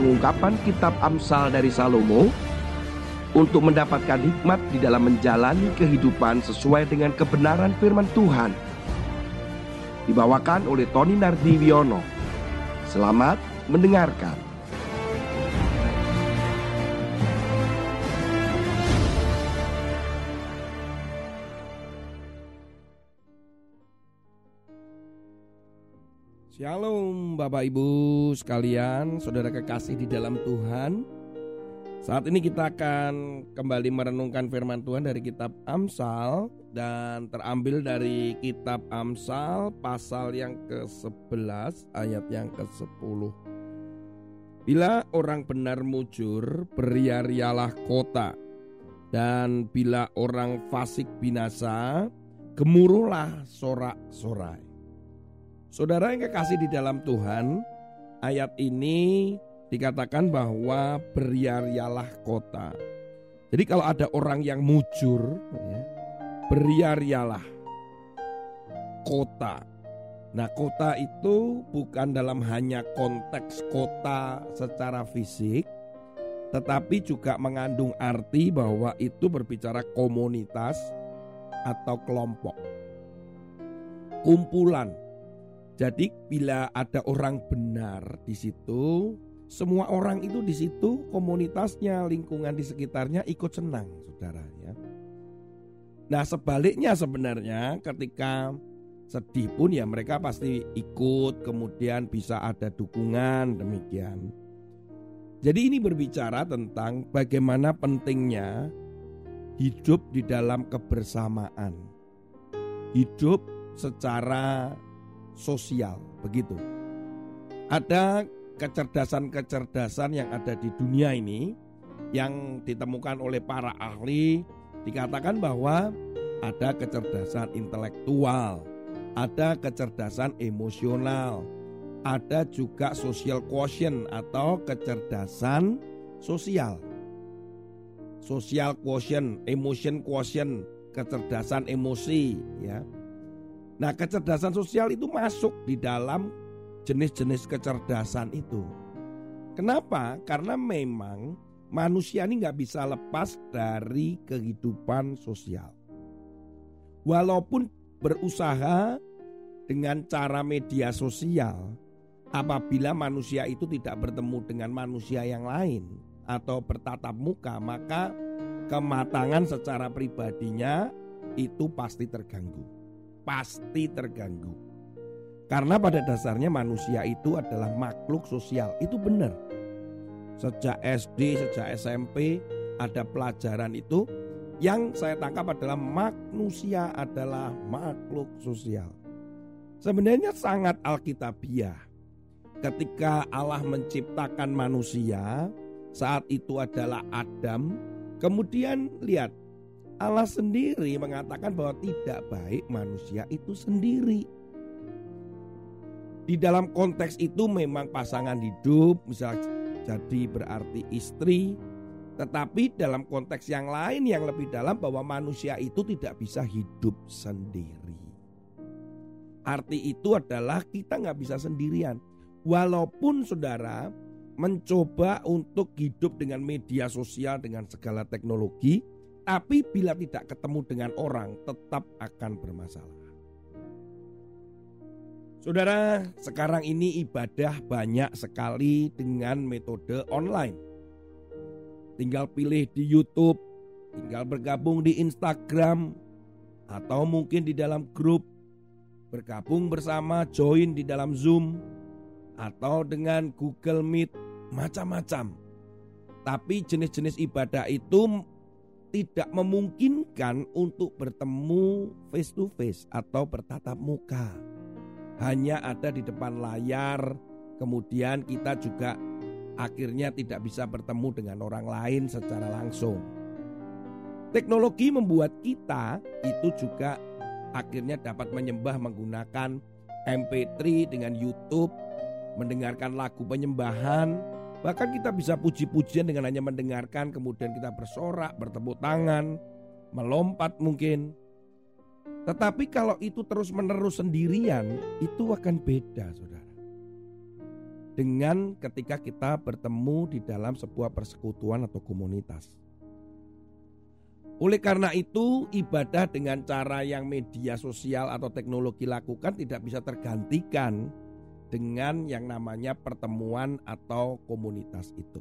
pengungkapan kitab Amsal dari Salomo untuk mendapatkan hikmat di dalam menjalani kehidupan sesuai dengan kebenaran firman Tuhan. Dibawakan oleh Tony Nardiwiono. Selamat mendengarkan. Shalom Bapak Ibu sekalian, saudara kekasih di dalam Tuhan. Saat ini kita akan kembali merenungkan firman Tuhan dari kitab Amsal dan terambil dari kitab Amsal pasal yang ke-11 ayat yang ke-10. Bila orang benar mujur, beria-rialah kota. Dan bila orang fasik binasa, gemuruhlah sorak-sorai. Saudara yang kekasih di dalam Tuhan, ayat ini dikatakan bahwa beriarialah kota. Jadi kalau ada orang yang mujur, ya, beriarialah kota. Nah kota itu bukan dalam hanya konteks kota secara fisik, tetapi juga mengandung arti bahwa itu berbicara komunitas atau kelompok. Kumpulan jadi bila ada orang benar di situ, semua orang itu di situ komunitasnya, lingkungan di sekitarnya ikut senang, saudara ya. Nah sebaliknya sebenarnya ketika sedih pun ya mereka pasti ikut, kemudian bisa ada dukungan demikian. Jadi ini berbicara tentang bagaimana pentingnya hidup di dalam kebersamaan. Hidup secara sosial, begitu. Ada kecerdasan-kecerdasan yang ada di dunia ini yang ditemukan oleh para ahli dikatakan bahwa ada kecerdasan intelektual, ada kecerdasan emosional, ada juga social quotient atau kecerdasan sosial. Social quotient, emotion quotient, kecerdasan emosi ya. Nah, kecerdasan sosial itu masuk di dalam jenis-jenis kecerdasan itu. Kenapa? Karena memang manusia ini nggak bisa lepas dari kehidupan sosial. Walaupun berusaha dengan cara media sosial, apabila manusia itu tidak bertemu dengan manusia yang lain atau bertatap muka, maka kematangan secara pribadinya itu pasti terganggu pasti terganggu. Karena pada dasarnya manusia itu adalah makhluk sosial. Itu benar. Sejak SD, sejak SMP ada pelajaran itu yang saya tangkap adalah manusia adalah makhluk sosial. Sebenarnya sangat alkitabiah. Ketika Allah menciptakan manusia, saat itu adalah Adam, kemudian lihat Allah sendiri mengatakan bahwa tidak baik manusia itu sendiri. Di dalam konteks itu memang pasangan hidup, misalnya jadi berarti istri, tetapi dalam konteks yang lain yang lebih dalam bahwa manusia itu tidak bisa hidup sendiri. Arti itu adalah kita nggak bisa sendirian. Walaupun saudara mencoba untuk hidup dengan media sosial dengan segala teknologi, tapi bila tidak ketemu dengan orang tetap akan bermasalah. Saudara, sekarang ini ibadah banyak sekali dengan metode online. Tinggal pilih di YouTube, tinggal bergabung di Instagram, atau mungkin di dalam grup, bergabung bersama, join di dalam Zoom, atau dengan Google Meet, macam-macam. Tapi jenis-jenis ibadah itu tidak memungkinkan untuk bertemu face to face atau bertatap muka. Hanya ada di depan layar, kemudian kita juga akhirnya tidak bisa bertemu dengan orang lain secara langsung. Teknologi membuat kita itu juga akhirnya dapat menyembah menggunakan MP3 dengan YouTube, mendengarkan lagu penyembahan, Bahkan kita bisa puji-pujian dengan hanya mendengarkan, kemudian kita bersorak, bertepuk tangan, melompat mungkin. Tetapi kalau itu terus-menerus sendirian, itu akan beda, saudara. dengan ketika kita bertemu di dalam sebuah persekutuan atau komunitas. Oleh karena itu, ibadah dengan cara yang media sosial atau teknologi lakukan tidak bisa tergantikan dengan yang namanya pertemuan atau komunitas itu.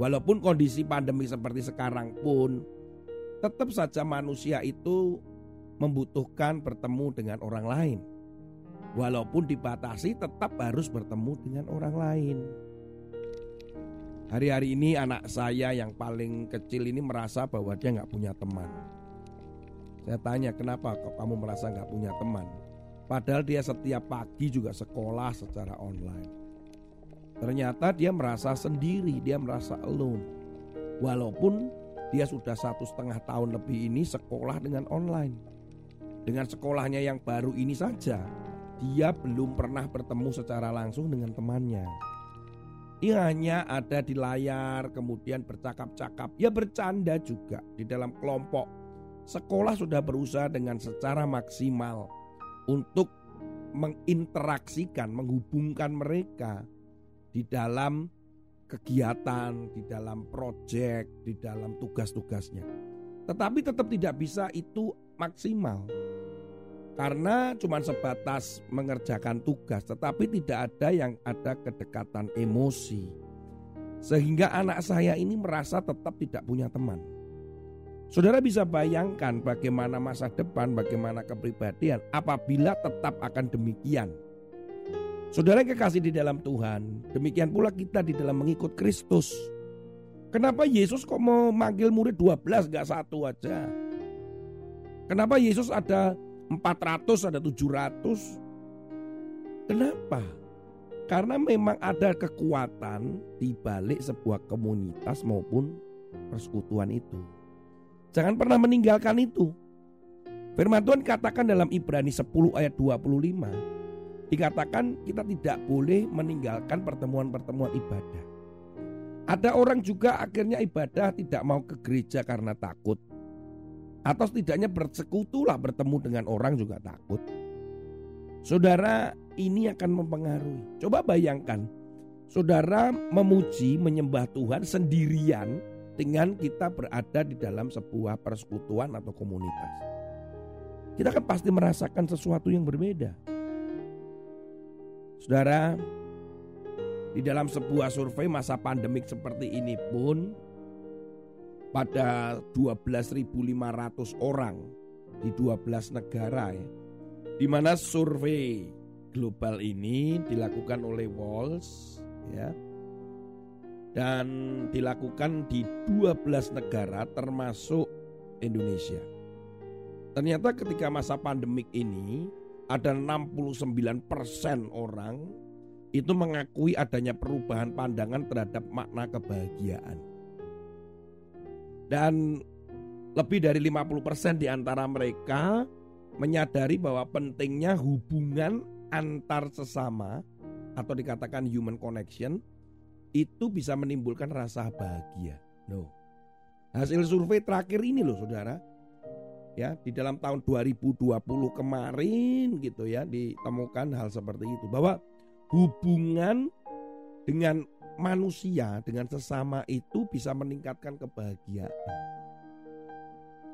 Walaupun kondisi pandemi seperti sekarang pun, tetap saja manusia itu membutuhkan bertemu dengan orang lain. Walaupun dibatasi, tetap harus bertemu dengan orang lain. Hari-hari ini anak saya yang paling kecil ini merasa bahwa dia nggak punya teman. Saya tanya kenapa kok kamu merasa nggak punya teman? Padahal dia setiap pagi juga sekolah secara online. Ternyata dia merasa sendiri, dia merasa alone. Walaupun dia sudah satu setengah tahun lebih ini sekolah dengan online. Dengan sekolahnya yang baru ini saja, dia belum pernah bertemu secara langsung dengan temannya. Ia hanya ada di layar, kemudian bercakap-cakap, ya bercanda juga di dalam kelompok. Sekolah sudah berusaha dengan secara maksimal untuk menginteraksikan, menghubungkan mereka di dalam kegiatan, di dalam proyek, di dalam tugas-tugasnya. Tetapi tetap tidak bisa itu maksimal. Karena cuma sebatas mengerjakan tugas tetapi tidak ada yang ada kedekatan emosi. Sehingga anak saya ini merasa tetap tidak punya teman. Saudara bisa bayangkan bagaimana masa depan, bagaimana kepribadian apabila tetap akan demikian. Saudara kekasih di dalam Tuhan, demikian pula kita di dalam mengikut Kristus. Kenapa Yesus kok mau manggil murid 12 gak satu aja? Kenapa Yesus ada 400 ada 700. Kenapa? Karena memang ada kekuatan di balik sebuah komunitas maupun persekutuan itu. Jangan pernah meninggalkan itu. Firman Tuhan katakan dalam Ibrani 10 ayat 25 dikatakan kita tidak boleh meninggalkan pertemuan-pertemuan ibadah. Ada orang juga akhirnya ibadah tidak mau ke gereja karena takut. Atau setidaknya bersekutulah bertemu dengan orang juga takut. Saudara, ini akan mempengaruhi. Coba bayangkan, saudara memuji, menyembah Tuhan sendirian dengan kita berada di dalam sebuah persekutuan atau komunitas. Kita kan pasti merasakan sesuatu yang berbeda. Saudara, di dalam sebuah survei masa pandemik seperti ini pun pada 12.500 orang di 12 negara ya. Di mana survei global ini dilakukan oleh Walls ya. Dan dilakukan di 12 negara termasuk Indonesia. Ternyata ketika masa pandemik ini ada 69% orang itu mengakui adanya perubahan pandangan terhadap makna kebahagiaan. Dan lebih dari 50% di antara mereka menyadari bahwa pentingnya hubungan antar sesama atau dikatakan human connection itu bisa menimbulkan rasa bahagia. No. Hasil survei terakhir ini loh Saudara. Ya, di dalam tahun 2020 kemarin gitu ya ditemukan hal seperti itu bahwa hubungan dengan manusia dengan sesama itu bisa meningkatkan kebahagiaan.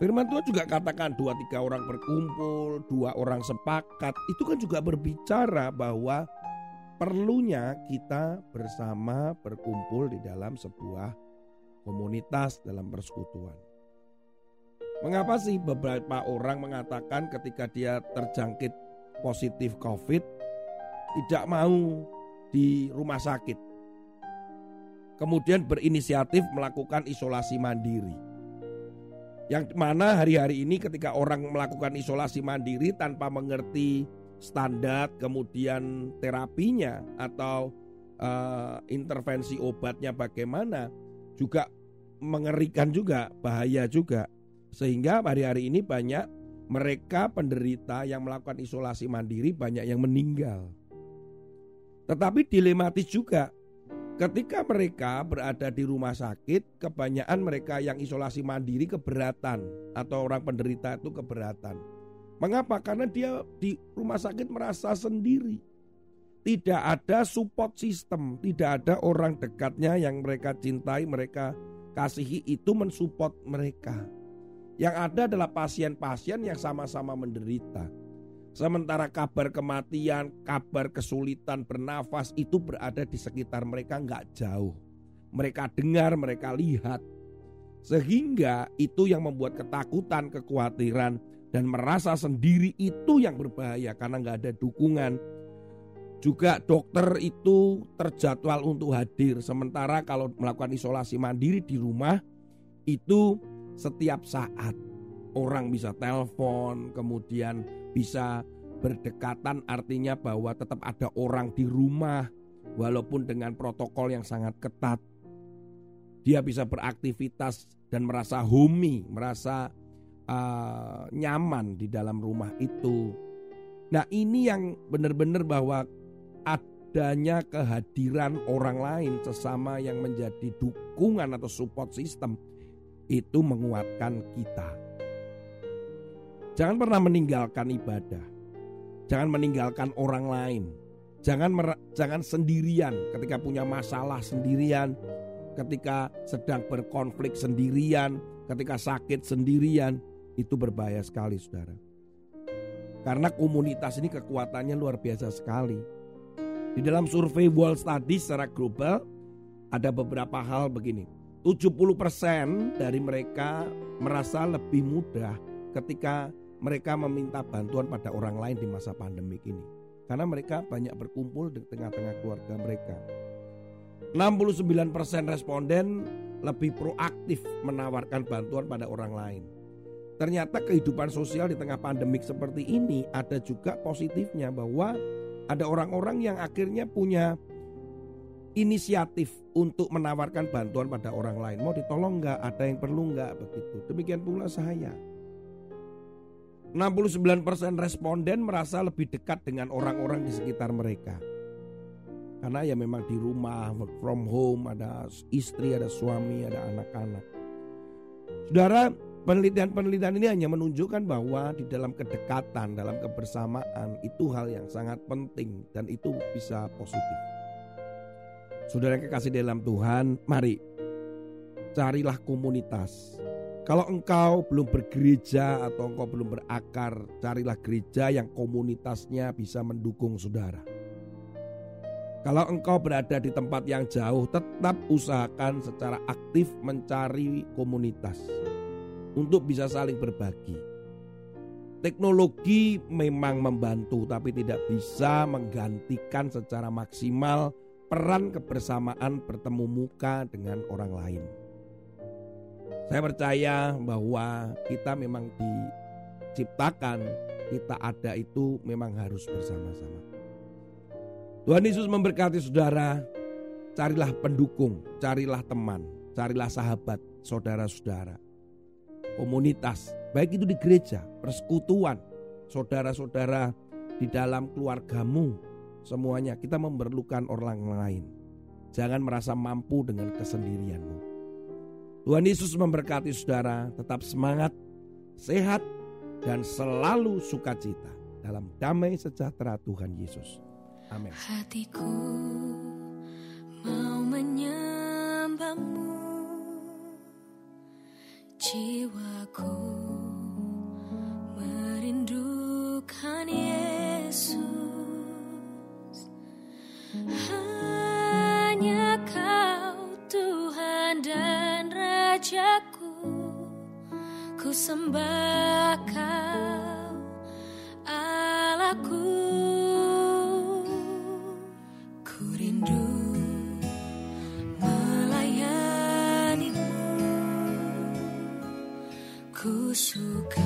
Firman Tuhan juga katakan dua tiga orang berkumpul, dua orang sepakat. Itu kan juga berbicara bahwa perlunya kita bersama berkumpul di dalam sebuah komunitas dalam persekutuan. Mengapa sih beberapa orang mengatakan ketika dia terjangkit positif COVID tidak mau di rumah sakit kemudian berinisiatif melakukan isolasi mandiri. Yang mana hari-hari ini ketika orang melakukan isolasi mandiri tanpa mengerti standar kemudian terapinya atau uh, intervensi obatnya bagaimana juga mengerikan juga, bahaya juga. Sehingga hari-hari ini banyak mereka penderita yang melakukan isolasi mandiri banyak yang meninggal. Tetapi dilematis juga Ketika mereka berada di rumah sakit, kebanyakan mereka yang isolasi mandiri keberatan atau orang penderita itu keberatan. Mengapa? Karena dia di rumah sakit merasa sendiri. tidak ada support system, tidak ada orang dekatnya yang mereka cintai, mereka kasihi itu mensupport mereka. Yang ada adalah pasien-pasien yang sama-sama menderita. Sementara kabar kematian, kabar kesulitan bernafas itu berada di sekitar mereka nggak jauh. Mereka dengar, mereka lihat. Sehingga itu yang membuat ketakutan, kekhawatiran, dan merasa sendiri itu yang berbahaya karena nggak ada dukungan. Juga dokter itu terjadwal untuk hadir. Sementara kalau melakukan isolasi mandiri di rumah itu setiap saat orang bisa telepon, kemudian bisa berdekatan artinya bahwa tetap ada orang di rumah walaupun dengan protokol yang sangat ketat. Dia bisa beraktivitas dan merasa homey, merasa uh, nyaman di dalam rumah itu. Nah, ini yang benar-benar bahwa adanya kehadiran orang lain sesama yang menjadi dukungan atau support system itu menguatkan kita. Jangan pernah meninggalkan ibadah. Jangan meninggalkan orang lain. Jangan jangan sendirian ketika punya masalah sendirian, ketika sedang berkonflik sendirian, ketika sakit sendirian, itu berbahaya sekali Saudara. Karena komunitas ini kekuatannya luar biasa sekali. Di dalam survei World Study secara global ada beberapa hal begini. 70% dari mereka merasa lebih mudah ketika mereka meminta bantuan pada orang lain di masa pandemik ini. Karena mereka banyak berkumpul di tengah-tengah keluarga mereka. 69% responden lebih proaktif menawarkan bantuan pada orang lain. Ternyata kehidupan sosial di tengah pandemik seperti ini ada juga positifnya bahwa ada orang-orang yang akhirnya punya inisiatif untuk menawarkan bantuan pada orang lain. Mau ditolong nggak? Ada yang perlu nggak? Begitu. Demikian pula saya. 69% responden merasa lebih dekat dengan orang-orang di sekitar mereka. Karena ya memang di rumah, work from home, ada istri, ada suami, ada anak-anak. Saudara, penelitian-penelitian ini hanya menunjukkan bahwa di dalam kedekatan, dalam kebersamaan itu hal yang sangat penting dan itu bisa positif. Saudara yang kekasih dalam Tuhan, mari carilah komunitas kalau engkau belum bergereja atau engkau belum berakar, carilah gereja yang komunitasnya bisa mendukung saudara. Kalau engkau berada di tempat yang jauh, tetap usahakan secara aktif mencari komunitas untuk bisa saling berbagi. Teknologi memang membantu, tapi tidak bisa menggantikan secara maksimal peran kebersamaan bertemu muka dengan orang lain. Saya percaya bahwa kita memang diciptakan, kita ada itu memang harus bersama-sama. Tuhan Yesus memberkati saudara, carilah pendukung, carilah teman, carilah sahabat, saudara-saudara. Komunitas, baik itu di gereja, persekutuan, saudara-saudara di dalam keluargamu, semuanya kita memerlukan orang lain. Jangan merasa mampu dengan kesendirianmu. Tuhan Yesus memberkati saudara, tetap semangat, sehat, dan selalu sukacita dalam damai sejahtera Tuhan Yesus. Amin. Hatiku mau menyembahmu, jiwaku merindukan Yesus. Hanya Kau Tuhan dan rajaku ku sembah ku suka